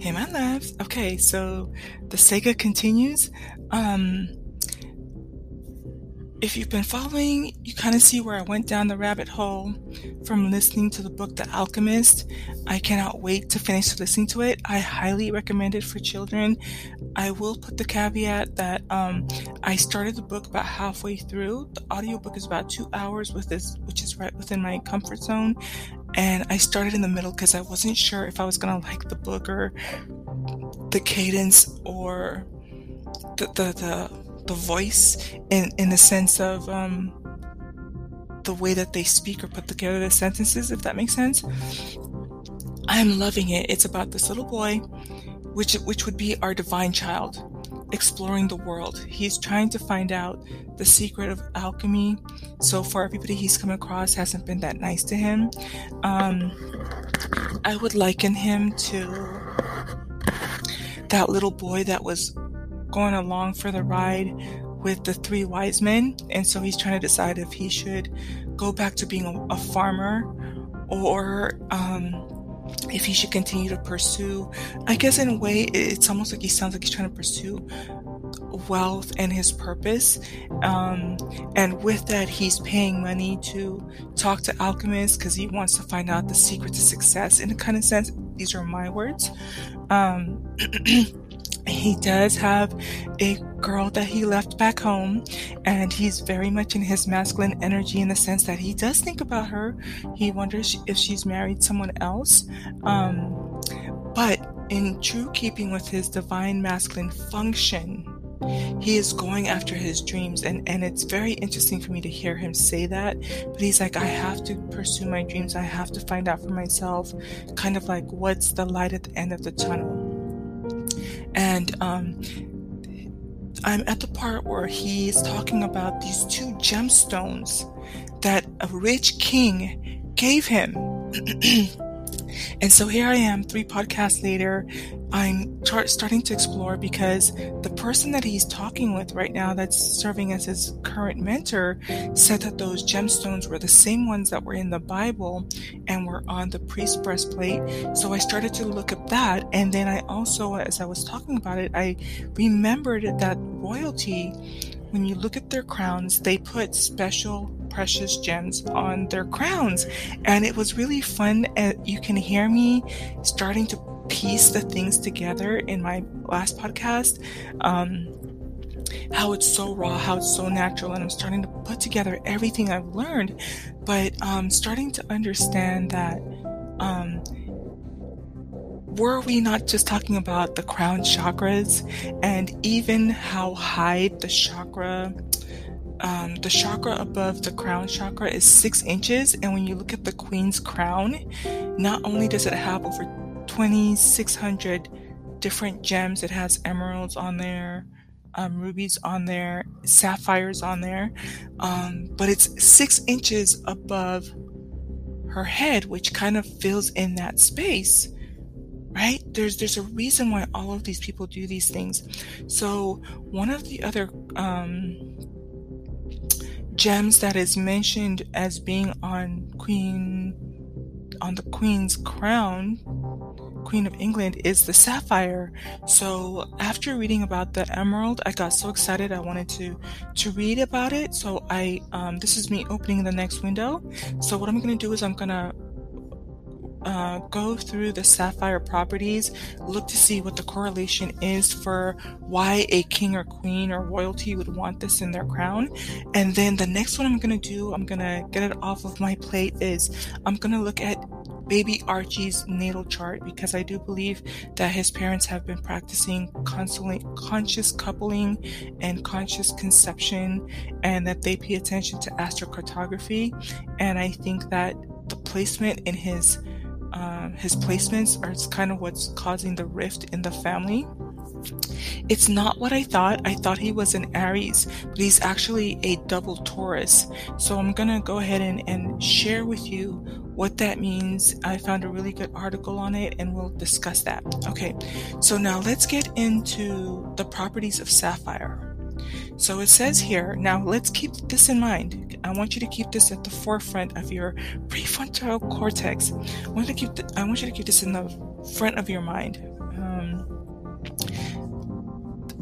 Hey, my loves. Okay, so the saga continues. Um, if you've been following, you kind of see where I went down the rabbit hole from listening to the book The Alchemist. I cannot wait to finish listening to it. I highly recommend it for children. I will put the caveat that um, I started the book about halfway through. The audiobook is about two hours with this, which is right within my comfort zone. And I started in the middle because I wasn't sure if I was gonna like the book or the cadence or the the, the the voice in in the sense of um, the way that they speak or put together the sentences, if that makes sense. I'm loving it. It's about this little boy, which which would be our divine child, exploring the world. He's trying to find out the secret of alchemy. So far, everybody he's come across hasn't been that nice to him. Um, I would liken him to that little boy that was going along for the ride with the three wise men. And so he's trying to decide if he should go back to being a, a farmer or um, if he should continue to pursue. I guess in a way, it's almost like he sounds like he's trying to pursue wealth and his purpose. Um, and with that, he's paying money to talk to alchemists because he wants to find out the secret to success. In a kind of sense, these are my words. Um, he does have a girl that he left back home and he's very much in his masculine energy in the sense that he does think about her. He wonders if she's married someone else. Um, but in true keeping with his divine masculine function he is going after his dreams and and it's very interesting for me to hear him say that but he's like i have to pursue my dreams. I have to find out for myself kind of like what's the light at the end of the tunnel and um, I'm at the part where he's talking about these two gemstones that a rich king gave him. and so here I am, three podcasts later, I'm starting to explore because the person that he's talking with right now, that's serving as his current mentor, said that those gemstones were the same ones that were in the Bible and were on the priest's breastplate. So I started to look at that. And then I also, as I was talking about it, I remembered that royalty, when you look at their crowns, they put special precious gems on their crowns. And it was really fun. And you can hear me starting to piece the things together in my last podcast. Um, how it's so raw, how it's so natural, and I'm starting to put together everything I've learned, but um, starting to understand that um, were we not just talking about the crown chakras and even how high the chakra um, the chakra above the crown chakra is six inches and when you look at the queen's crown not only does it have over 2,600 different gems. It has emeralds on there, um, rubies on there, sapphires on there, um, but it's six inches above her head, which kind of fills in that space. Right? There's there's a reason why all of these people do these things. So one of the other um, gems that is mentioned as being on Queen on the Queen's crown, Queen of England, is the sapphire. So after reading about the emerald, I got so excited I wanted to to read about it. So I um, this is me opening the next window. So what I'm gonna do is I'm gonna uh, go through the sapphire properties, look to see what the correlation is for why a king or queen or royalty would want this in their crown. And then the next one I'm going to do, I'm going to get it off of my plate, is I'm going to look at baby Archie's natal chart because I do believe that his parents have been practicing conscious coupling and conscious conception and that they pay attention to astrocartography. And I think that the placement in his um, his placements are kind of what's causing the rift in the family. It's not what I thought. I thought he was an Aries, but he's actually a double Taurus. So I'm going to go ahead and, and share with you what that means. I found a really good article on it and we'll discuss that. Okay, so now let's get into the properties of sapphire. So it says here, now let's keep this in mind. I want you to keep this at the forefront of your prefrontal cortex. I want you to keep, I want you to keep this in the front of your mind. Um,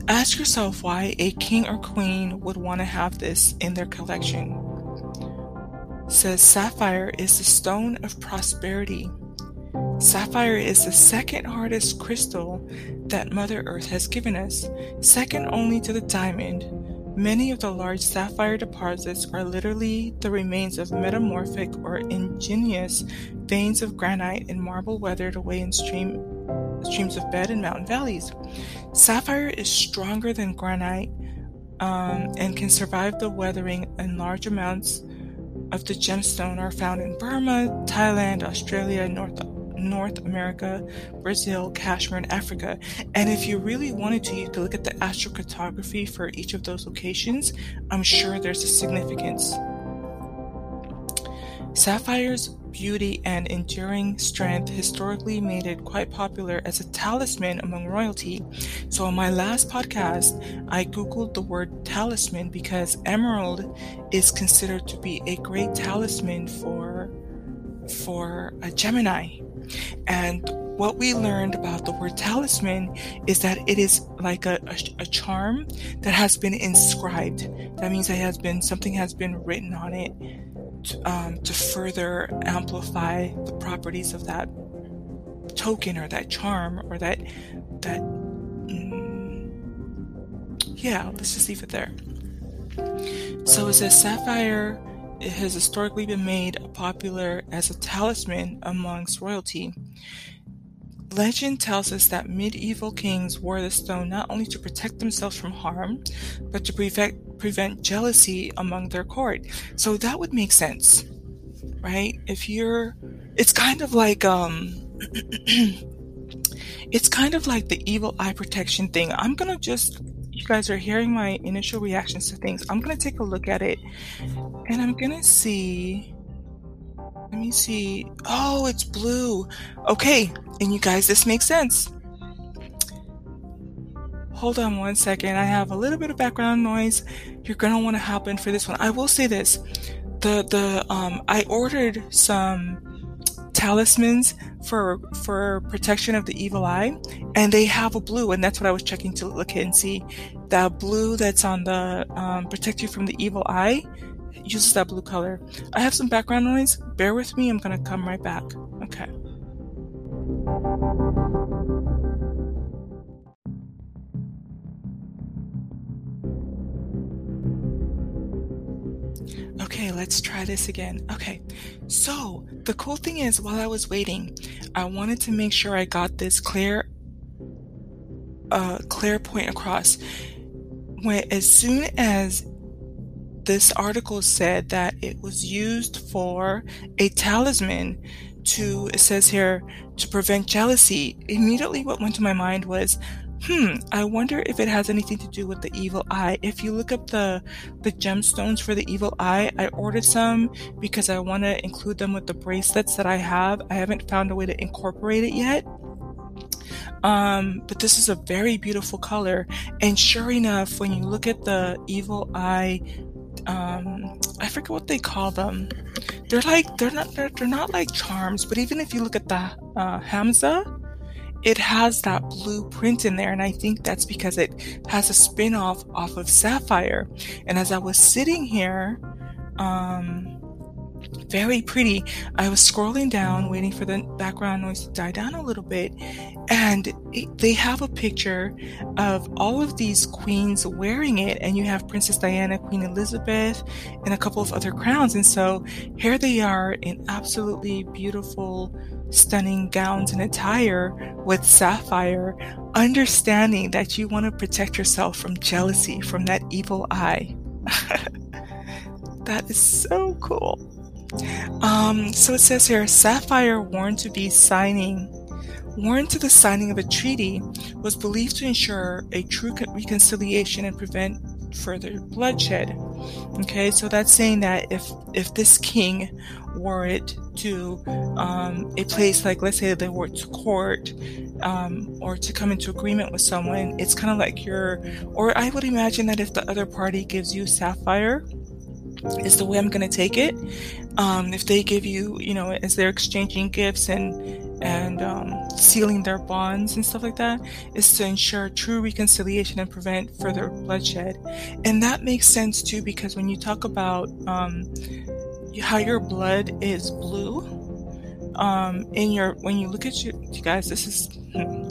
Ask yourself why a king or queen would want to have this in their collection. It says sapphire is the stone of prosperity. Sapphire is the second hardest crystal that Mother Earth has given us, second only to the diamond. Many of the large sapphire deposits are literally the remains of metamorphic or ingenious veins of granite and marble weathered away in stream, streams of bed and mountain valleys. Sapphire is stronger than granite um, and can survive the weathering, and large amounts of the gemstone are found in Burma, Thailand, Australia, North North America, Brazil, Kashmir, and Africa. And if you really wanted to, you could look at the astrocartography for each of those locations. I'm sure there's a significance. Sapphire's beauty and enduring strength historically made it quite popular as a talisman among royalty. So, on my last podcast, I googled the word talisman because emerald is considered to be a great talisman for for a Gemini. And what we learned about the word talisman is that it is like a, a, a, charm that has been inscribed. That means that has been something has been written on it to, um, to further amplify the properties of that token or that charm or that that. Mm, yeah, let's just leave it there. So it says sapphire it has historically been made popular as a talisman amongst royalty. Legend tells us that medieval kings wore the stone not only to protect themselves from harm, but to prevent, prevent jealousy among their court. So that would make sense, right? If you're, it's kind of like, um, it's kind of like the evil eye protection thing. I'm gonna just you guys are hearing my initial reactions to things. I'm going to take a look at it and I'm going to see. Let me see. Oh, it's blue. Okay. And you guys, this makes sense. Hold on one second. I have a little bit of background noise. You're going to want to hop in for this one. I will say this. The, the, um, I ordered some talismans for for protection of the evil eye and they have a blue and that's what i was checking to look at and see. That blue that's on the um, protect you from the evil eye uses that blue color. I have some background noise. Bear with me. I'm gonna come right back. Okay let's try this again. Okay, so the cool thing is, while I was waiting, I wanted to make sure I got this clear, uh, clear point across. When as soon as this article said that it was used for a talisman to, it says here, to prevent jealousy, immediately what went to my mind was, hmm, I wonder if it has anything to do with the evil eye. If you look up the the gemstones for the evil eye, I ordered some because I want to include them with the bracelets that I have. I haven't found a way to incorporate it yet. Um, but this is a very beautiful color. And sure enough, when you look at the evil eye, um, I forget what they call them. They're like they're not they're, they're not like charms, but even if you look at the uh, Hamsa, it has that blue print in there and i think that's because it has a spin-off off of sapphire. And as i was sitting here um very pretty i was scrolling down waiting for the background noise to die down a little bit and it, they have a picture of all of these queens wearing it and you have princess diana queen elizabeth and a couple of other crowns and so here they are in absolutely beautiful stunning gowns and attire with sapphire, understanding that you want to protect yourself from jealousy, from that evil eye. that is so cool. Um, so it says here Sapphire warned to be signing, warned to the signing of a treaty, was believed to ensure a true reconciliation and prevent further bloodshed. Okay, so that's saying that if if this king were it to um, a place like, let's say they were to court um, or to come into agreement with someone, it's kind of like you're, or I would imagine that if the other party gives you sapphire, is the way I'm going to take it. Um, if they give you, you know, as they're exchanging gifts and and um, sealing their bonds and stuff like that is to ensure true reconciliation and prevent further bloodshed. And that makes sense too because when you talk about um, how your blood is blue, um, in your when you look at your you guys, this is hmm,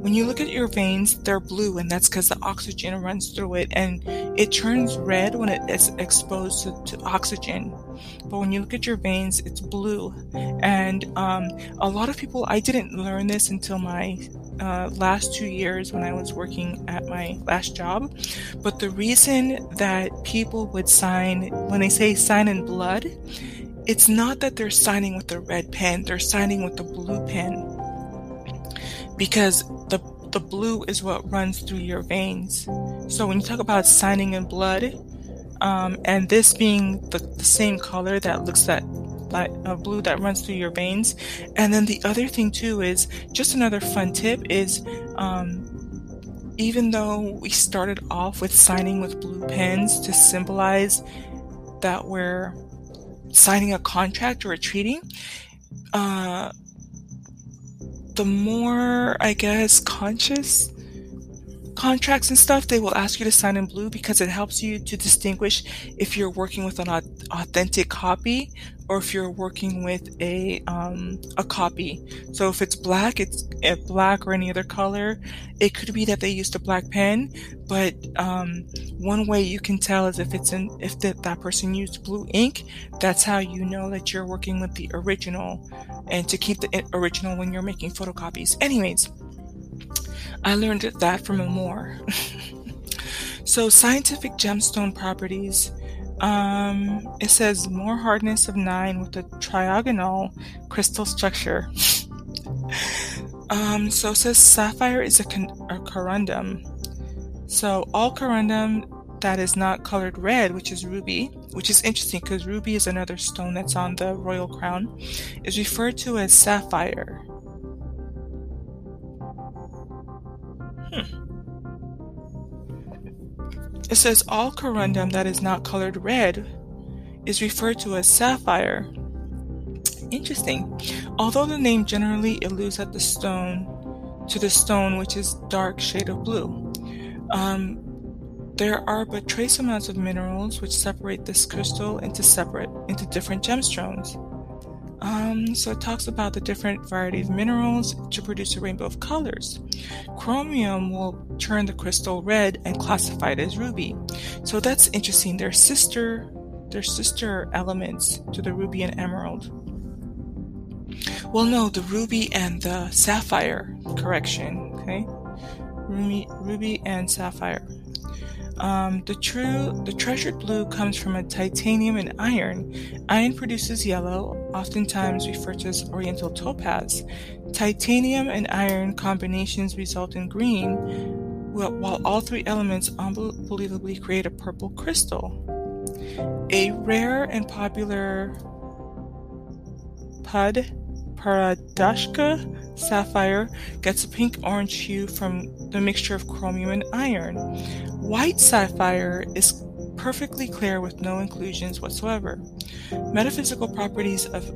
when you look at your veins, they're blue, and that's because the oxygen runs through it, and it turns red when it is exposed to, to oxygen. But when you look at your veins, it's blue. And um, a lot of people, I didn't learn this until my uh, last two years when I was working at my last job. But the reason that people would sign, when they say sign in blood, it's not that they're signing with the red pen, they're signing with the blue pen. Because the the blue is what runs through your veins. So when you talk about signing in blood, um, and this being the, the, same color that looks that like uh, blue that runs through your veins, and then the other thing too is just another fun tip is um, even though we started off with signing with blue pens to symbolize that we're signing a contract or a treaty, uh, the more, I guess, conscious contracts and stuff, they will ask you to sign in blue because it helps you to distinguish if you're working with an authentic copy or if you're working with a um, a copy. So if it's black, it's a black or any other color. It could be that they used a black pen, but um, one way you can tell is if it's if that that person used blue ink. That's how you know that you're working with the original, and to keep the original when you're making photocopies. Anyways. I learned that from Amor. so, scientific gemstone properties. Um, it says Mohs hardness of nine with a trigonal crystal structure. um, so it says sapphire is a, con- a corundum. So all corundum that is not colored red, which is ruby, which is interesting because ruby is another stone that's on the royal crown, is referred to as sapphire. Hmm. It says all corundum that is not colored red is referred to as sapphire. Interesting. Although the name generally alludes at the stone to the stone which is dark shade of blue. Um, there are but trace amounts of minerals which separate this crystal into separate into different gemstones. Um, so it talks about the different variety of minerals to produce a rainbow of colors. Chromium will turn the crystal red and classify it as ruby. So that's interesting. They're sister, they're sister elements to the ruby and emerald. Well, no, the ruby and the sapphire. Correction. Okay, ruby, ruby and sapphire. Um, the true, the treasured blue comes from a titanium and iron. Iron produces yellow, oftentimes referred to as oriental topaz. Titanium and iron combinations result in green, while all three elements unbelievably create a purple crystal. A rare and popular Pud Paradashka sapphire gets a pink orange hue from the mixture of chromium and iron. White sapphire is perfectly clear with no inclusions whatsoever. Metaphysical properties of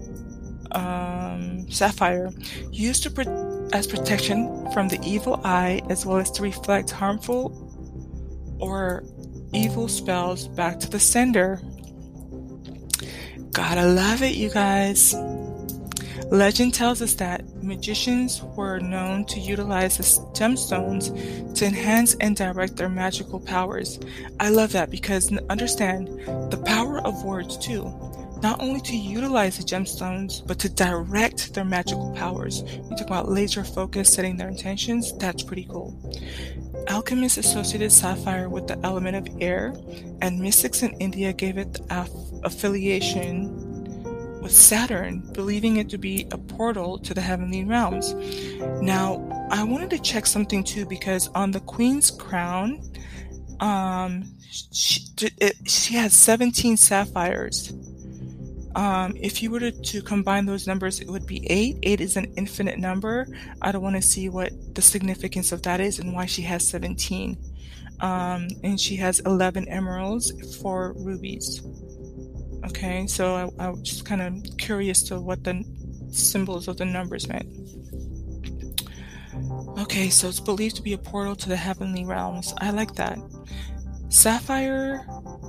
um, sapphire used to as protection from the evil eye as well as to reflect harmful or evil spells back to the sender. Gotta love it, you guys. Legend tells us that magicians were known to utilize the gemstones to enhance and direct their magical powers. I love that because understand the power of words too. Not only to utilize the gemstones, but to direct their magical powers. You talk about laser focus, setting their intentions, that's pretty cool. Alchemists associated sapphire with the element of air, and mystics in India gave it the aff- affiliation with Saturn, believing it to be a portal to the heavenly realms. Now, I wanted to check something too because on the Queen's crown, um, she, it, she has 17 sapphires. Um, if you were to, to, combine those numbers, it would be eight. Eight is an infinite number. I don't want to see what the significance of that is and why she has 17. Um, and she has 11 emeralds for rubies. Okay, so I, I was just kind of curious to what the symbols of the numbers meant. Okay, so it's believed to be a portal to the heavenly realms. I like that. Sapphire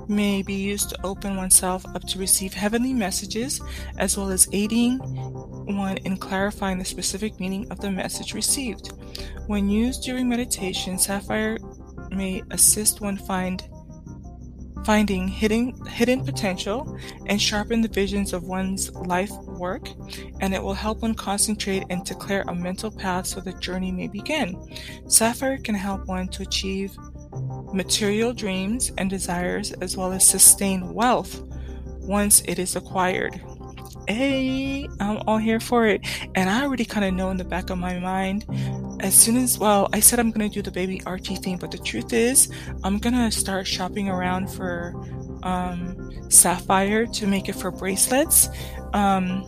may be used to open oneself up to receive heavenly messages, as well as aiding one in clarifying the specific meaning of the message received. When used during meditation, sapphire may assist one find finding hidden hidden potential and sharpen the visions of one's life work and it will help one concentrate and clear a mental path so the journey may begin sapphire can help one to achieve material dreams and desires as well as sustain wealth once it is acquired hey, I'm all here for it. And I already kind of know in the back of my mind, as soon as, well, I said I'm going to do the baby Archie thing, but the truth is, I'm going to start shopping around for um, sapphire to make it for bracelets. Um,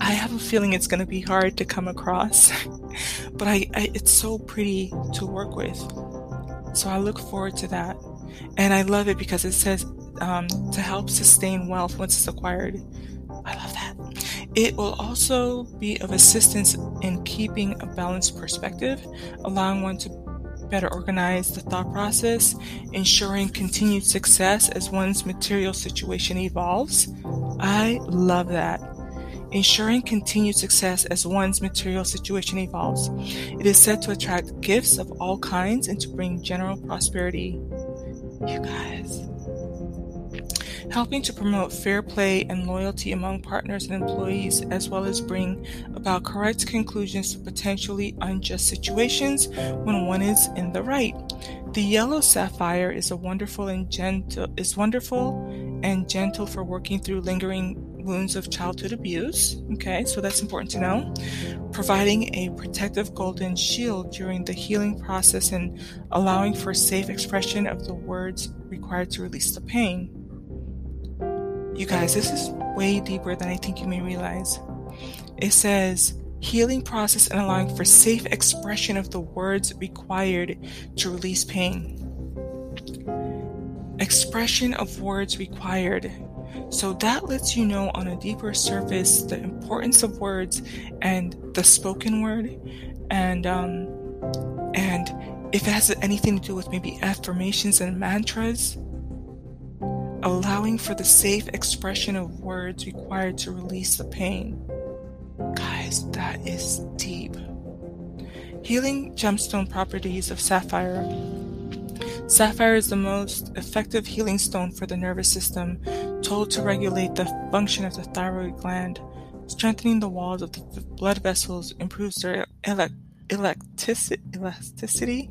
I have a feeling it's going to be hard to come across, but I, I, it's so pretty to work with. So I look forward to that. And I love it because it says um, to help sustain wealth once it's acquired. I love that. It will also be of assistance in keeping a balanced perspective, allowing one to better organize the thought process, ensuring continued success as one's material situation evolves. I love that. Ensuring continued success as one's material situation evolves. It is said to attract gifts of all kinds and to bring general prosperity. You guys helping to promote fair play and loyalty among partners and employees, as well as bring about correct conclusions to potentially unjust situations when one is in the right. The yellow sapphire is a wonderful and gentle is wonderful and gentle for working through lingering wounds of childhood abuse. Okay, so that's important to know. Providing a protective golden shield during the healing process and allowing for safe expression of the words required to release the pain. You guys, this is way deeper than I think you may realize. It says, healing process and allowing for safe expression of the words required to release pain. Expression of words required. So that lets you know on a deeper surface the importance of words and the spoken word, and um, and if it has anything to do with maybe affirmations and mantras, allowing for the safe expression of words required to release the pain. Guys, that is deep. Healing gemstone properties of sapphire. Sapphire is the most effective healing stone for the nervous system, told to regulate the function of the thyroid gland, strengthening the walls of the blood vessels, improves their elasticity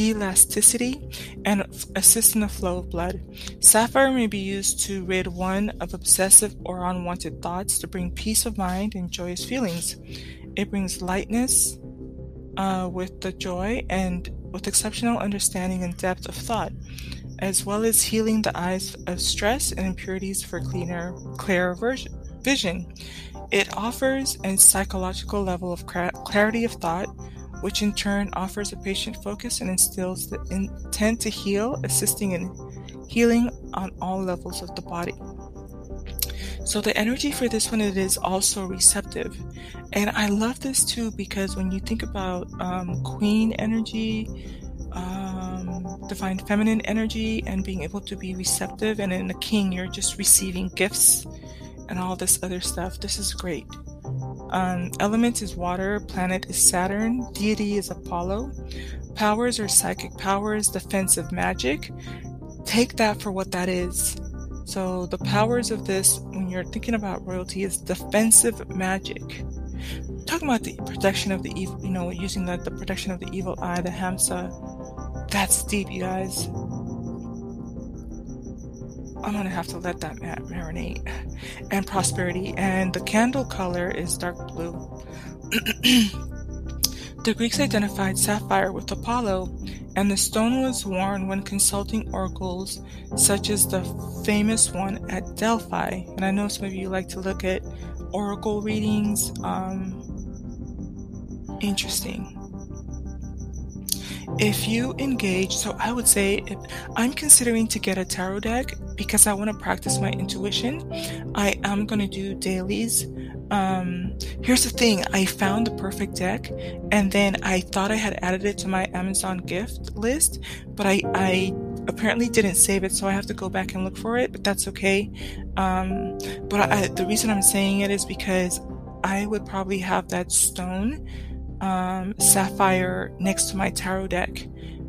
elasticity, and assist in the flow of blood. Sapphire may be used to rid one of obsessive or unwanted thoughts to bring peace of mind and joyous feelings. It brings lightness uh, with the joy and with exceptional understanding and depth of thought, as well as healing the eyes of stress and impurities for cleaner, clearer vision. It offers a psychological level of clarity of thought which in turn offers a patient focus and instills the intent to heal, assisting in healing on all levels of the body. So the energy for this one it is also receptive, and I love this too because when you think about um, Queen energy, um, divine feminine energy, and being able to be receptive, and in the King you're just receiving gifts and all this other stuff. This is great. Um, element is water, planet is Saturn, deity is Apollo, powers are psychic powers, defensive magic. Take that for what that is. So, the powers of this, when you're thinking about royalty, is defensive magic. talking about the protection of the evil, you know, using the, the protection of the evil eye, the Hamsa. That's deep, you guys. I'm gonna have to let that marinate. And prosperity. And the candle color is dark blue. the Greeks identified sapphire with Apollo, and the stone was worn when consulting oracles, such as the famous one at Delphi. And I know some of you like to look at oracle readings. Um, interesting if you engage so i would say i'm considering to get a tarot deck because i want to practice my intuition i am going to do dailies Um, here's the thing I found the perfect deck, and then I thought I had added it to my Amazon gift list, but I, I apparently didn't save it, so I have to go back and look for it, but that's okay. Um, but I, the reason I'm saying it is because I would probably have that stone um, sapphire next to my tarot deck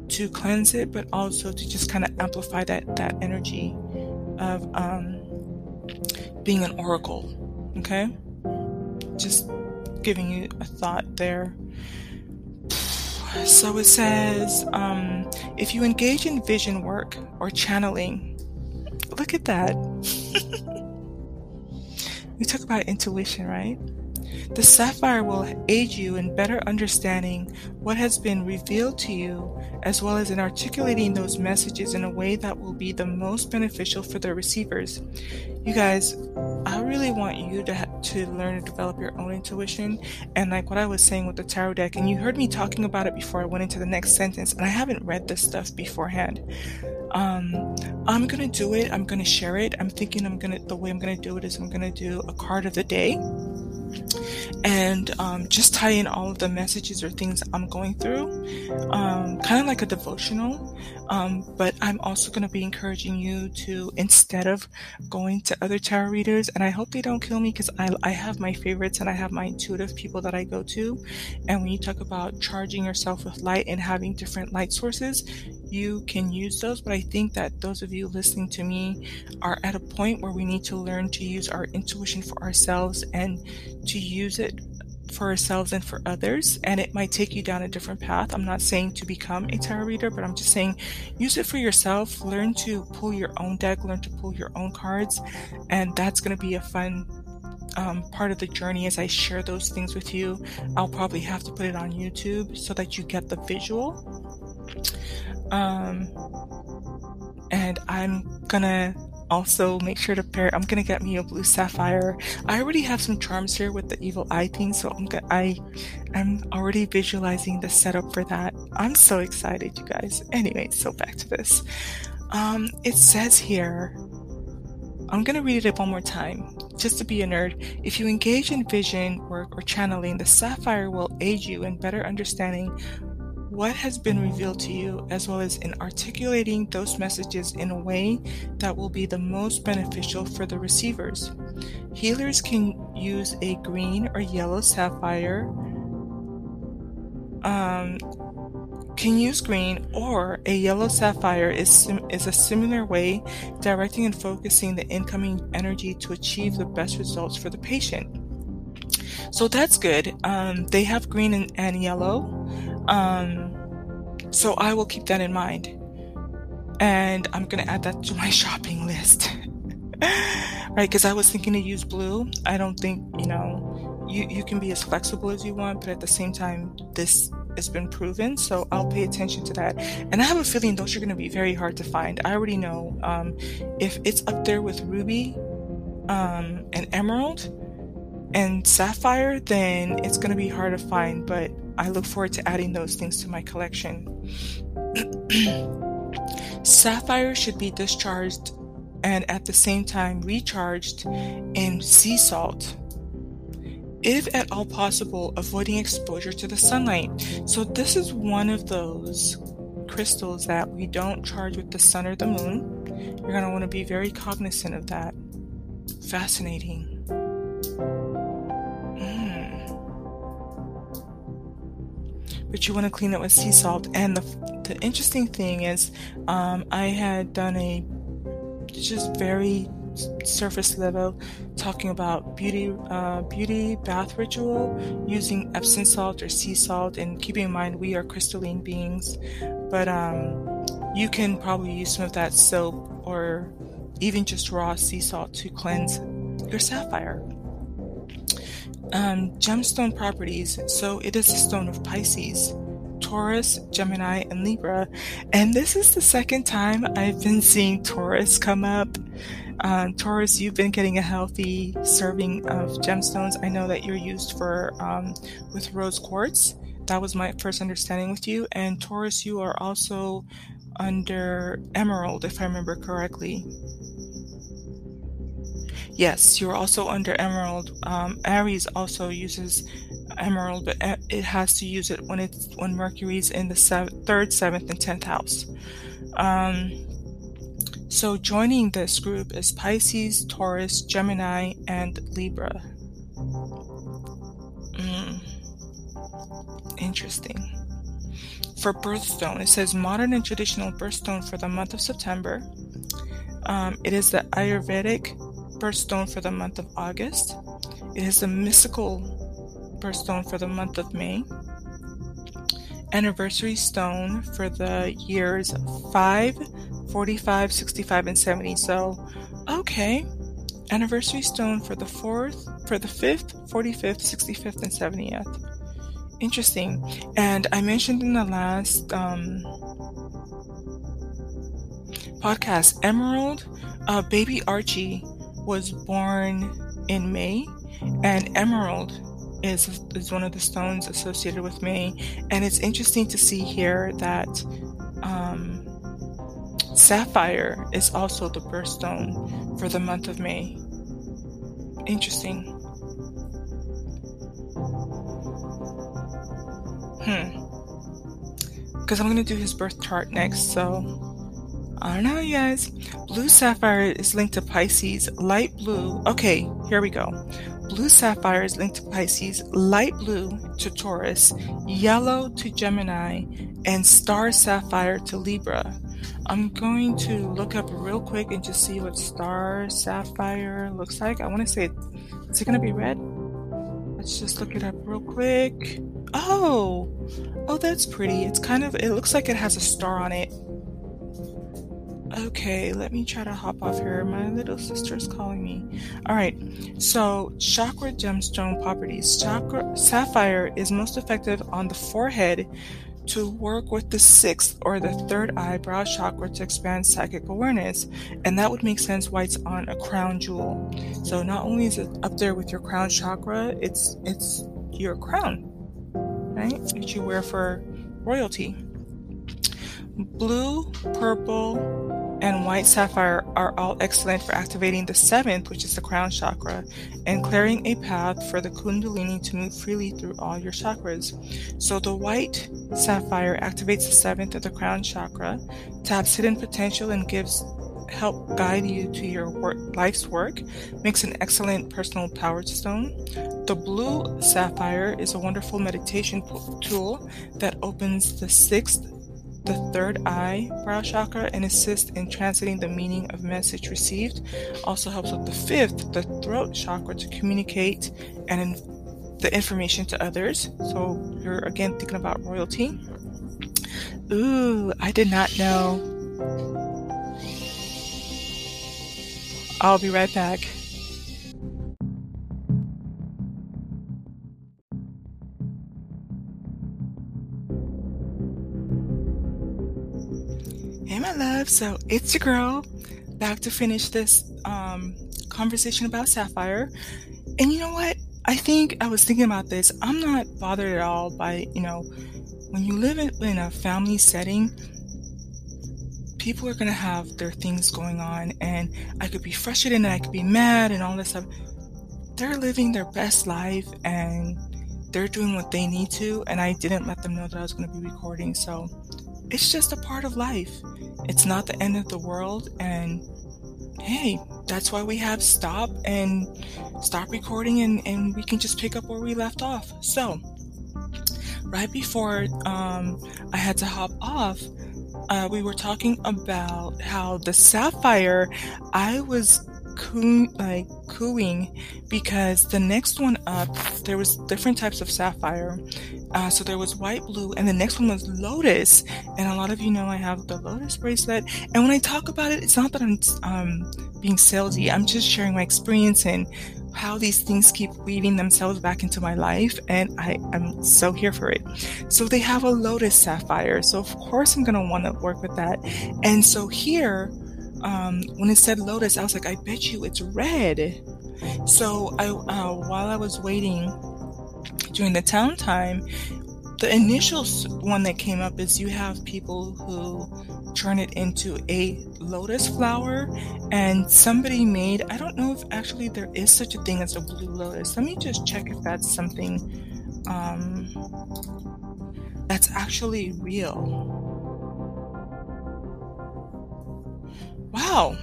to cleanse it, but also to just kind of amplify that that energy of um, being an oracle. Okay, just giving you a thought there. So it says, um, if you engage in vision work or channeling, look at that. we talk about intuition, right? The sapphire will aid you in better understanding what has been revealed to you, as well as in articulating those messages in a way that will be the most beneficial for the receivers. You guys, I really want you to to learn to develop your own intuition, and like what I was saying with the tarot deck, and you heard me talking about it before I went into the next sentence, and I haven't read this stuff beforehand. Um, I'm gonna do it. I'm gonna share it. I'm thinking I'm gonna the way I'm gonna do it is I'm gonna do a card of the day and um, just tie in all of the messages or things I'm going through, um, kind of like a devotional. Um, but I'm also going to be encouraging you to, instead of going to other tarot readers, and I hope they don't kill me because I, I have my favorites and I have my intuitive people that I go to. And when you talk about charging yourself with light and having different light sources, you can use those. But I think that those of you listening to me are at a point where we need to learn to use our intuition for ourselves and to use it for ourselves and for others. And it might take you down a different path. I'm not saying to become a tarot reader, but I'm just saying use it for yourself. Learn to pull your own deck, learn to pull your own cards. And that's going to be a fun um, part of the journey as I share those things with you. I'll probably have to put it on YouTube so that you get the visual. Um, and I'm gonna also make sure to pair. I'm gonna get me a blue sapphire. I already have some charms here with the evil eye thing, so I'm gonna, I, I'm already visualizing the setup for that. I'm so excited, you guys. Anyway, so back to this. Um, it says here. I'm gonna read it one more time, just to be a nerd. If you engage in vision work or channeling, the sapphire will aid you in better understanding what has been revealed to you, as well as in articulating those messages in a way that will be the most beneficial for the receivers. Healers can use a green or yellow sapphire, um, can use green or a yellow sapphire is, sim- is a similar way directing and focusing the incoming energy to achieve the best results for the patient. So that's good. Um, they have green and, and yellow. Um, so I will keep that in mind. And I'm going to add that to my shopping list. right? Because I was thinking to use blue. I don't think, you know, you, you can be as flexible as you want, but at the same time, this has been proven. So I'll pay attention to that. And I have a feeling those are going to be very hard to find. I already know um, if it's up there with ruby um, and emerald and sapphire, then it's going to be hard to find. But I look forward to adding those things to my collection. Sapphire should be discharged and at the same time recharged in sea salt. If at all possible, avoiding exposure to the sunlight. So, this is one of those crystals that we don't charge with the sun or the moon. You're going to want to be very cognizant of that. Fascinating. But you want to clean it with sea salt. And the, the interesting thing is, um, I had done a just very surface level talking about beauty uh, beauty bath ritual using Epsom salt or sea salt. And keeping in mind we are crystalline beings. But um, you can probably use some of that soap or even just raw sea salt to cleanse your sapphire um, gemstone properties. So it is a stone of Pisces, Taurus, Gemini, and Libra. And this is the second time I've been seeing Taurus come up. Um, Taurus, you've been getting a healthy serving of gemstones. I know that you're used for um, with rose quartz. That was my first understanding with you. And Taurus, you are also under emerald, if I remember correctly. Yes, you're also under emerald. Um, Aries also uses emerald, but it has to use it when it's when Mercury's in the seventh, third, seventh, and tenth house. Um, so joining this group is Pisces, Taurus, Gemini, and Libra. Mm. Interesting. For birthstone, it says modern and traditional birthstone for the month of September. Um, it is the Ayurvedic birthstone for the month of August. It is the mystical birthstone for the month of May. Anniversary stone for the years 5, 45, 65, and 70. So, okay. Anniversary stone for the 4th, for the 5th, 45th, 65th, and 70th. Interesting. And I mentioned in the last um, podcast, Emerald, uh, baby Archie was born in May, and Emerald is is one of the stones associated with May. And it's interesting to see here that um, Sapphire is also the birthstone for the month of May. Interesting. Hmm. Because I'm to do his birth chart next, so I don't know, you guys. Blue sapphire is linked to Pisces. Light blue. Okay, here we go. Blue sapphire is linked to Pisces. Light blue to Taurus. Yellow to Gemini. And star sapphire to Libra. I'm going to look up real quick and just see what star sapphire looks like. I want to say, is it going to be red? Let's just look it up real quick. Oh, oh, that's pretty. It's kind of, it looks like it has a star on it. Okay, let me try to hop off here. My little sister is calling me. All right, so chakra gemstone properties. Chakra sapphire is most effective on the forehead to work with the sixth or the third eyebrow chakra to expand psychic awareness. And that would make sense why it's on a crown jewel. So not only is it up there with your crown chakra, it's it's your crown, right? That you wear for royalty. Blue, purple, and white sapphire are all excellent for activating the seventh, which is the crown chakra, and clearing a path for the kundalini to move freely through all your chakras. So the white sapphire activates the seventh of the crown chakra, taps hidden potential, and gives help guide you to your work, life's work, makes an excellent personal power stone. The blue sapphire is a wonderful meditation tool that opens the sixth the third eye brow chakra and assists in translating the meaning of message received. Also helps with the fifth, the throat chakra, to communicate and in- the information to others. So you're again thinking about royalty. Ooh, I did not know. I'll be right back. So it's your girl back to finish this um, conversation about Sapphire. And you know what? I think I was thinking about this. I'm not bothered at all by, you know, when you live in, in a family setting, people are going to have their things going on. And I could be frustrated and I could be mad and all this stuff. They're living their best life and they're doing what they need to. And I didn't let them know that I was going to be recording. So it's just a part of life. It's not the end of the world. And hey, that's why we have stop and stop recording and, and we can just pick up where we left off. So, right before um, I had to hop off, uh, we were talking about how the sapphire, I was coo- like cooing because the next one up there was different types of sapphire uh, so there was white blue and the next one was lotus and a lot of you know i have the lotus bracelet and when i talk about it it's not that i'm um, being salesy i'm just sharing my experience and how these things keep weaving themselves back into my life and I, am so here for it. So they have a lotus sapphire. So of course I'm gonna want to work with that. And so here um, when it said Lotus, I was like, I bet you it's red. So I, uh, while I was waiting during the town time, the initial one that came up is you have people who turn it into a lotus flower and somebody made i don't know if actually there is such a thing as a blue lotus. Let me just check if that's something um, that's actually real. Wow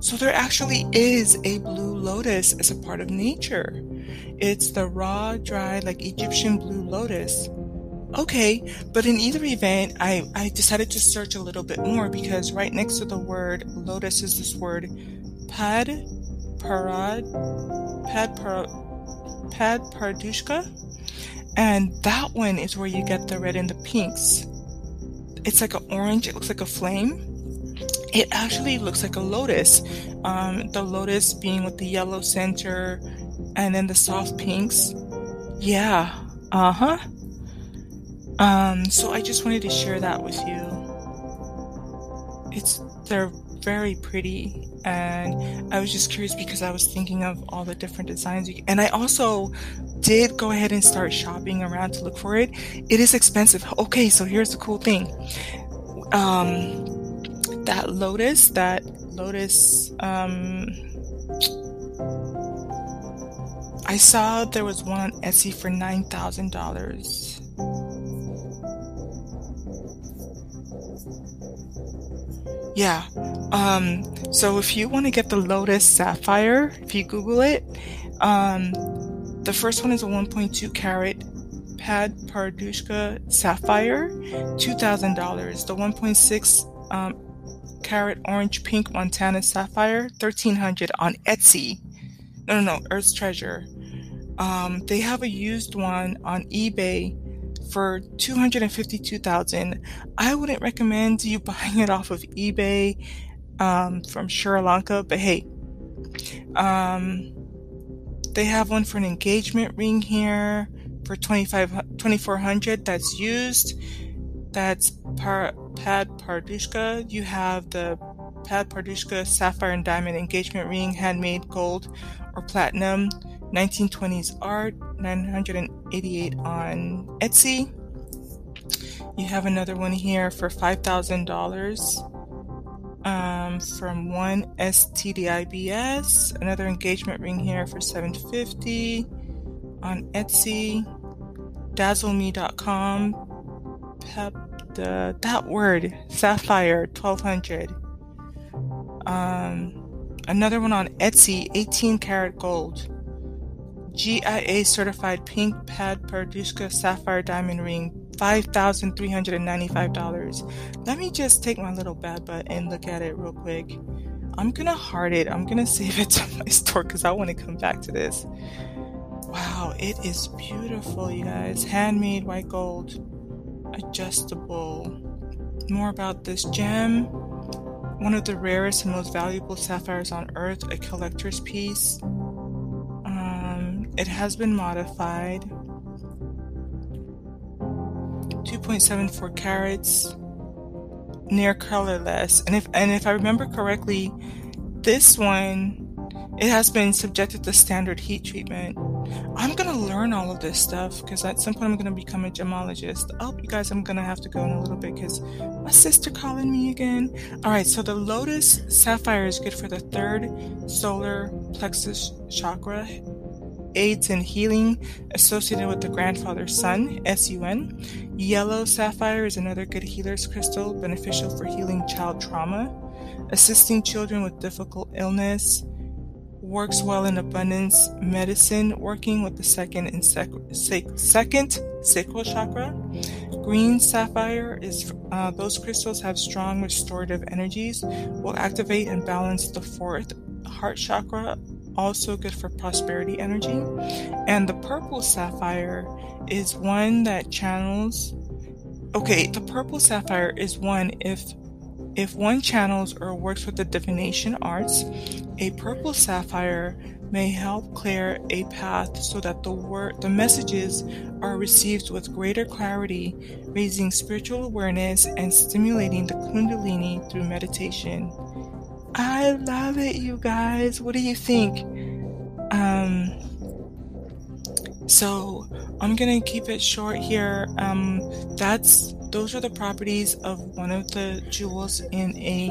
so there actually is a blue lotus as a part of nature it's the raw dry like egyptian blue lotus Okay, but in either event, I, I decided to search a little bit more because right next to the word lotus is this word pad parad pad par, pad pardushka, and that one is where you get the red and the pinks. It's like an orange. It looks like a flame. It actually looks like a lotus. Um, the lotus being with the yellow center, and then the soft pinks. Yeah. Uh huh. Um, so I just wanted to share that with you. It's they're very pretty, and I was just curious because I was thinking of all the different designs. You, and I also did go ahead and start shopping around to look for it. It is expensive. Okay, so here's the cool thing. Um, that lotus, that lotus, um, I saw there was one on Etsy for nine thousand dollars. Yeah. Um, so if you want to get the Lotus Sapphire, if you Google it, um, the first one is a 1.2 carat Pad Pardushka Sapphire, $2,000. The 1.6 um, carat orange pink Montana Sapphire, 1300 on Etsy. No, no, no, Earth's Treasure. Um, they have a used one on eBay for 252,000. I wouldn't recommend you buying it off of eBay um, from Sri Lanka, but hey, um, they have one for an engagement ring here for 25 2400 that's used. That's par, Pad Pardushka. You have the Pad Pardushka sapphire and diamond engagement ring, handmade gold or platinum 1920s art, 988 on Etsy. You have another one here for $5,000 um, from one STDIBS. Another engagement ring here for 750 on Etsy. DazzleMe.com. Pep, the, that word, Sapphire, 1200 um, Another one on Etsy, 18 karat gold. GIA certified pink pad Pardushka sapphire diamond ring, $5,395. Let me just take my little bad butt and look at it real quick. I'm gonna heart it. I'm gonna save it to my store because I want to come back to this. Wow, it is beautiful, you guys. Handmade white gold, adjustable. More about this gem. One of the rarest and most valuable sapphires on earth, a collector's piece. Um, it has been modified. 2.74 carats, near colorless. And if and if I remember correctly, this one it has been subjected to standard heat treatment. I'm gonna learn all of this stuff because at some point I'm gonna become a gemologist. Oh, you guys, I'm gonna have to go in a little bit because my sister calling me again. All right, so the Lotus Sapphire is good for the third solar plexus chakra, aids in healing associated with the grandfather sun, SUN. Yellow sapphire is another good healer's crystal, beneficial for healing child trauma, assisting children with difficult illness, works well in abundance medicine, working with the second and sec- sec- second sacral chakra. Green sapphire is uh, those crystals have strong restorative energies, will activate and balance the fourth heart chakra also good for prosperity energy. And the purple sapphire is one that channels. Okay, the purple sapphire is one if if one channels or works with the divination arts, a purple sapphire may help clear a path so that the word the messages are received with greater clarity, raising spiritual awareness and stimulating the kundalini through meditation. I love it, you guys. What do you think? Um, so I'm gonna keep it short here. Um, that's those are the properties of one of the jewels in a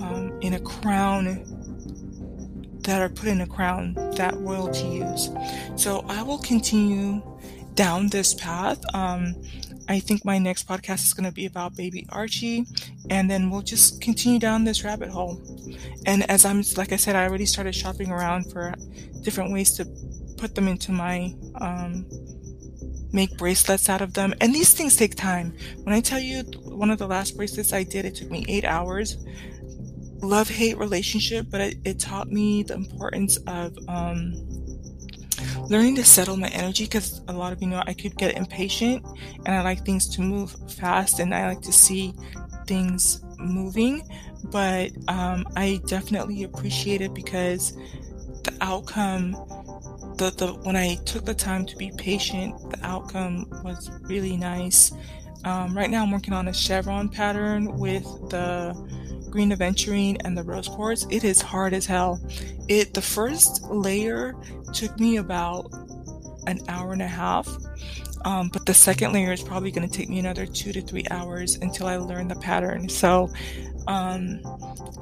um, in a crown that are put in a crown that royalty use. So I will continue down this path. Um, I think my next podcast is going to be about baby Archie, and then we'll just continue down this rabbit hole. And as I'm, like I said, I already started shopping around for different ways to put them into my, um, make bracelets out of them. And these things take time. When I tell you one of the last bracelets I did, it took me eight hours. Love hate relationship, but it, it, taught me the importance of, um, learning to settle my energy because a lot of you know I could get impatient and I like things to move fast and I like to see things moving. But um, I definitely appreciate it because the outcome, the, the when I took the time to be patient, the outcome was really nice. Um, right now, I'm working on a chevron pattern with the green aventurine and the rose quartz. It is hard as hell. It the first layer took me about an hour and a half. Um, but the second layer is probably going to take me another two to three hours until I learn the pattern. So, um,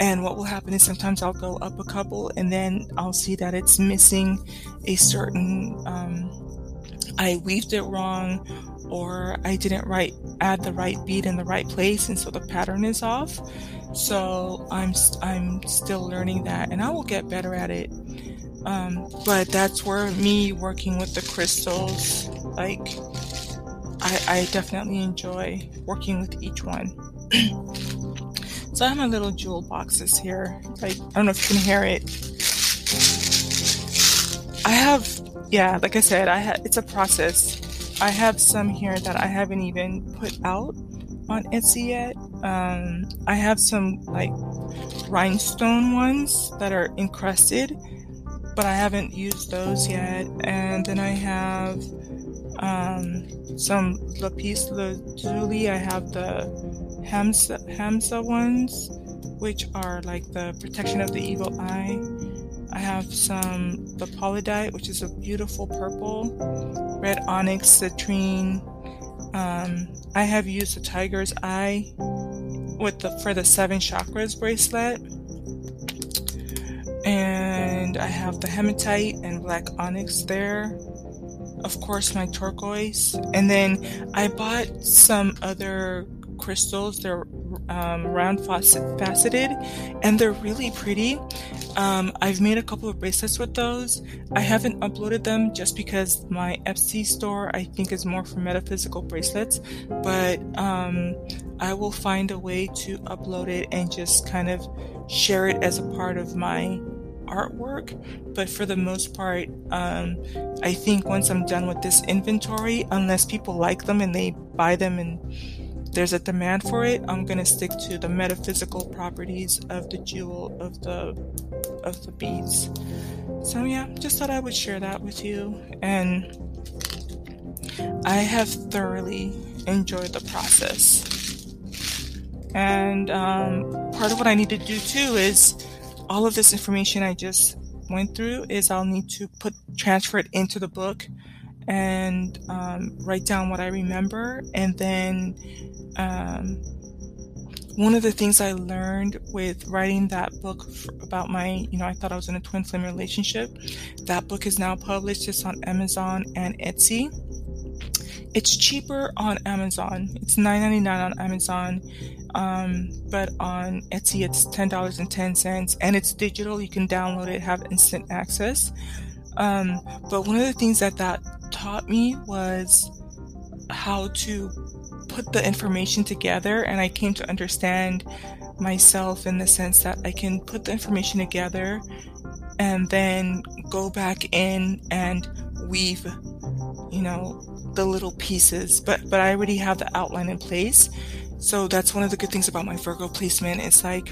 and what will happen is sometimes I'll go up a couple and then I'll see that it's missing a certain, um, I weaved it wrong or I didn't right add the right bead in the right place and so the pattern is off. So I'm I'm still learning that, and I will get better at it. Um, but that's where me working with the crystals, like I, I definitely enjoy working with each one. so I have my little jewel boxes here. Like I don't know if you can hear it. I have, yeah, like I said, I have. It's a process. I have some here that I haven't even put out on Etsy yet. Um, I have some like rhinestone ones that are encrusted, but I haven't used those yet. And then I have um, some lapis lazuli. I have the Hamsa, Hamsa ones, which are like the protection of the evil eye. I have some the polydite, which is a beautiful purple, red onyx citrine, um, I have used the tiger's eye with the for the seven chakras bracelet. And I have the hematite and black onyx there. Of course, my turquoise. And then I bought some other crystals. They're um, round faceted and they're really pretty. Um, I've made a couple of bracelets with those. I haven't uploaded them just because my Etsy store I think is more for metaphysical bracelets, but um, I will find a way to upload it and just kind of share it as a part of my artwork. But for the most part, um, I think once I'm done with this inventory, unless people like them and they buy them and there's a demand for it, I'm to stick to the metaphysical properties of the jewel of the of the beads. So yeah, just thought I would share that with you and I have thoroughly enjoyed the process. And um, part of what I need to do too is all of this information I just went through is I'll need to put transfer it into the book and um, write down what I remember and then um, one of the things I learned with writing that book about my, you know, I thought I was in a twin flame relationship. That book is now published. It's on Amazon and Etsy. It's cheaper on Amazon. It's $9.99 on Amazon. Um, but on Etsy, it's $10.10 and it's digital. You can download it, have instant access. Um, but one of the things that that taught me was how to put the information together and I came to understand myself in the sense that I can put the information together and then go back in and weave you know the little pieces but but I already have the outline in place so that's one of the good things about my Virgo placement it's like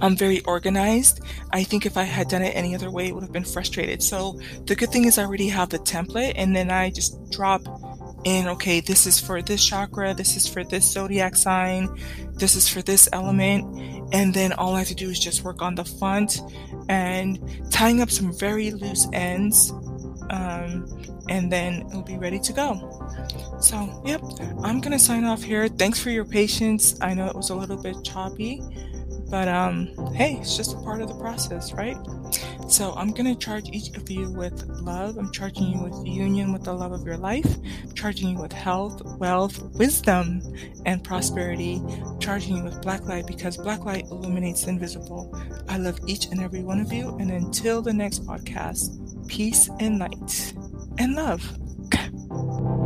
I'm very organized. I think if I had done it any other way, it would have been frustrated. So the good thing is I already have the template and then I just drop in, okay, this is for this chakra, this is for this zodiac sign, this is for this element. And then all I have to do is just work on the font and tying up some very loose ends um, and then it'll be ready to go. So, yep, I'm gonna sign off here. Thanks for your patience. I know it was a little bit choppy, but um, hey, it's just a part of the process, right? So I'm going to charge each of you with love. I'm charging you with union with the love of your life, I'm charging you with health, wealth, wisdom, and prosperity, I'm charging you with black light because black light illuminates the invisible. I love each and every one of you. And until the next podcast, peace and light and love.